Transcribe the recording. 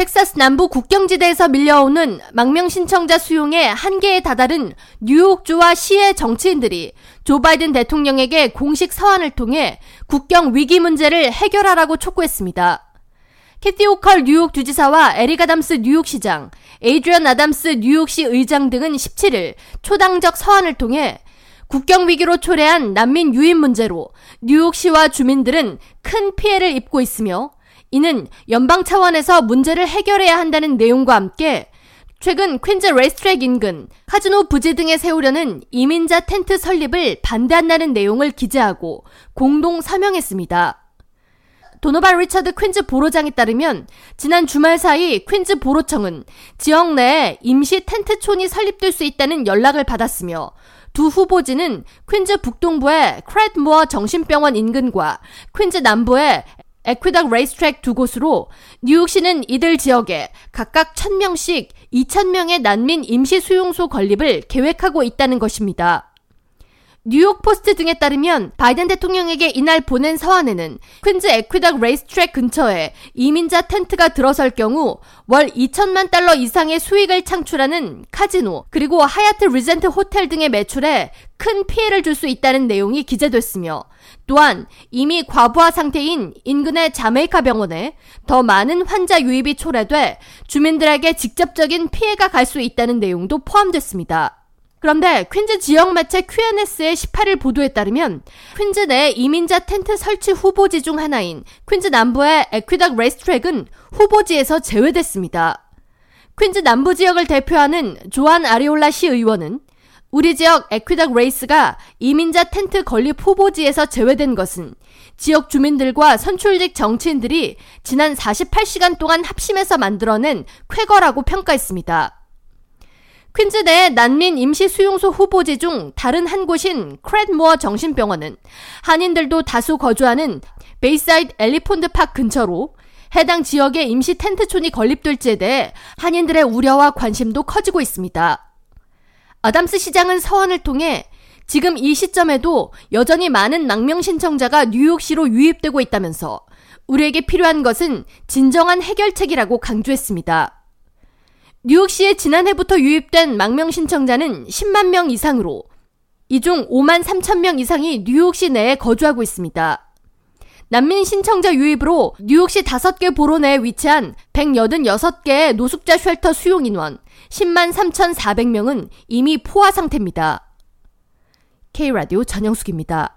텍사스 남부 국경지대에서 밀려오는 망명 신청자 수용에 한계에 다다른 뉴욕주와 시의 정치인들이 조 바이든 대통령에게 공식 서한을 통해 국경 위기 문제를 해결하라고 촉구했습니다. 캐시 호컬 뉴욕 주지사와 에릭 아담스 뉴욕시장, 에이드리언 아담스 뉴욕시 의장 등은 17일 초당적 서한을 통해 국경 위기로 초래한 난민 유입 문제로 뉴욕시와 주민들은 큰 피해를 입고 있으며 이는 연방 차원에서 문제를 해결해야 한다는 내용과 함께 최근 퀸즈 레이스트랙 인근 카지노 부지 등에 세우려는 이민자 텐트 설립을 반대한다는 내용을 기재하고 공동 서명했습니다. 도노반 리처드 퀸즈 보로장에 따르면 지난 주말 사이 퀸즈 보로청은 지역 내에 임시 텐트촌이 설립될 수 있다는 연락을 받았으며 두 후보지는 퀸즈 북동부의 크레드모어 정신병원 인근과 퀸즈 남부의 에퀴덕 레이스트랙 두 곳으로 뉴욕시는 이들 지역에 각각 1000명씩 2000명의 난민 임시 수용소 건립을 계획하고 있다는 것입니다. 뉴욕 포스트 등에 따르면 바이든 대통령에게 이날 보낸 서한에는 퀸즈 에퀴덕 레이스트랙 근처에 이민자 텐트가 들어설 경우 월 2천만 달러 이상의 수익을 창출하는 카지노 그리고 하얏트 리젠트 호텔 등의 매출에 큰 피해를 줄 수 있다는 내용이 기재됐으며 또한 이미 과부하 상태인 인근의 자메이카 병원에 더 많은 환자 유입이 초래돼 주민들에게 직접적인 피해가 갈 수 있다는 내용도 포함됐습니다. 그런데 퀸즈 지역 매체 QNS의 18일 보도에 따르면 퀸즈 내 이민자 텐트 설치 후보지 중 하나인 퀸즈 남부의 에퀴덕 레이스트랙은 후보지에서 제외됐습니다. 퀸즈 남부 지역을 대표하는 조안 아리올라 시 의원은 우리 지역 에퀴덕 레이스가 이민자 텐트 건립 후보지에서 제외된 것은 지역 주민들과 선출직 정치인들이 지난 48시간 동안 합심해서 만들어낸 쾌거라고 평가했습니다. 퀸즈 내 난민 임시 수용소 후보지 중 다른 한 곳인 크리드모어 정신병원은 한인들도 다수 거주하는 베이사이드 앨리폰드 팍 근처로 해당 지역에 임시 텐트촌이 건립될지에 대해 한인들의 우려와 관심도 커지고 있습니다. 아담스 시장은 서원을 통해 지금 이 시점에도 여전히 많은 망명 신청자가 뉴욕시로 유입되고 있다면서 우리에게 필요한 것은 진정한 해결책이라고 강조했습니다. 뉴욕시에 지난해부터 유입된 망명 신청자는 10만 명 이상으로 이 중 5만 3천 명 이상이 뉴욕시 내에 거주하고 있습니다. 난민 신청자 유입으로 뉴욕시 5개 보로 내에 위치한 186개의 노숙자 쉘터 수용 인원 10만 3,400명은 이미 포화 상태입니다. K라디오 전영숙입니다.